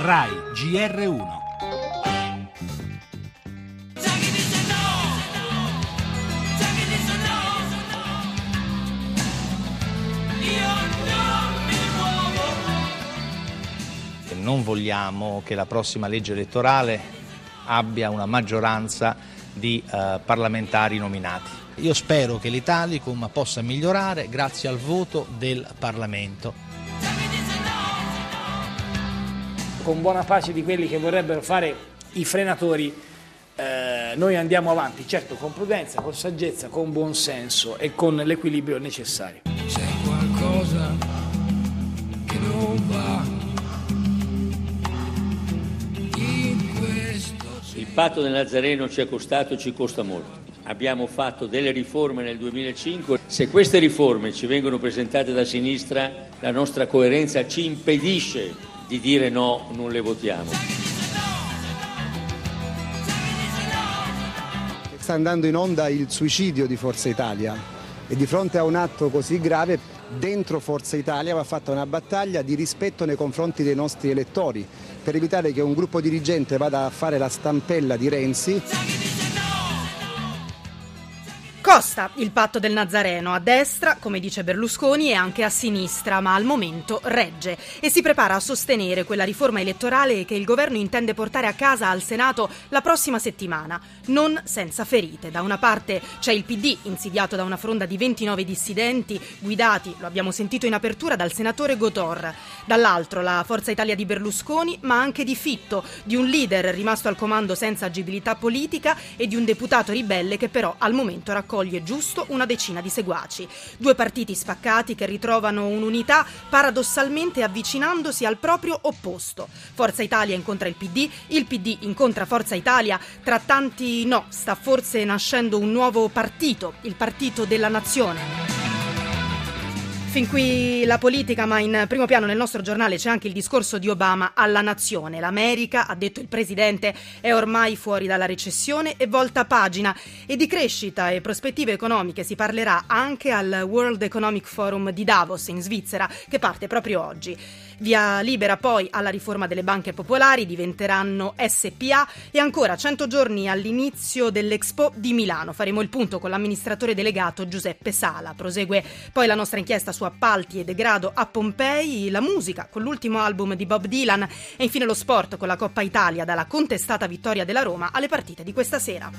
RAI GR1. Non vogliamo che la prossima legge elettorale abbia una maggioranza di eh, parlamentari nominati. Io spero che l'Italicum possa migliorare grazie al voto del Parlamento. Con buona pace di quelli che vorrebbero fare i frenatori, eh, noi andiamo avanti, certo con prudenza, con saggezza, con buon senso e con l'equilibrio necessario. C'è qualcosa che non va. Il patto del Nazareno ci è costato e ci costa molto. Abbiamo fatto delle riforme nel 2005. Se queste riforme ci vengono presentate da sinistra, la nostra coerenza ci impedisce di dire no, non le votiamo. Sta andando in onda il suicidio di Forza Italia e di fronte a un atto così grave dentro Forza Italia va fatta una battaglia di rispetto nei confronti dei nostri elettori per evitare che un gruppo dirigente vada a fare la stampella di Renzi. Costa il patto del Nazareno a destra, come dice Berlusconi, e anche a sinistra, ma al momento regge e si prepara a sostenere quella riforma elettorale che il governo intende portare a casa al Senato la prossima settimana, non senza ferite. Da una parte c'è il PD, insidiato da una fronda di 29 dissidenti, guidati, lo abbiamo sentito in apertura, dal senatore Gotor. Dall'altro la Forza Italia di Berlusconi, ma anche di Fitto, di un leader rimasto al comando senza agibilità politica e di un deputato ribelle che però al momento raccoglie giusto una decina di seguaci. Due partiti spaccati che ritrovano un'unità paradossalmente avvicinandosi al proprio opposto. Forza Italia incontra il PD, il PD incontra Forza Italia. Tra tanti no, sta forse nascendo un nuovo partito, il Partito della Nazione. Fin qui la politica, ma in primo piano nel nostro giornale c'è anche il discorso di Obama alla nazione. L'America, ha detto il presidente, è ormai fuori dalla recessione e volta pagina. E di crescita e prospettive economiche si parlerà anche al World Economic Forum di Davos in Svizzera, che parte proprio oggi. Via libera poi alla riforma delle banche popolari, diventeranno SPA e ancora 100 giorni all'inizio dell'Expo di Milano. Faremo il punto con l'amministratore delegato Giuseppe Sala. Prosegue poi la nostra inchiesta su appalti e degrado a Pompei, la musica con l'ultimo album di Bob Dylan e infine lo sport con la Coppa Italia dalla contestata vittoria della Roma alle partite di questa sera.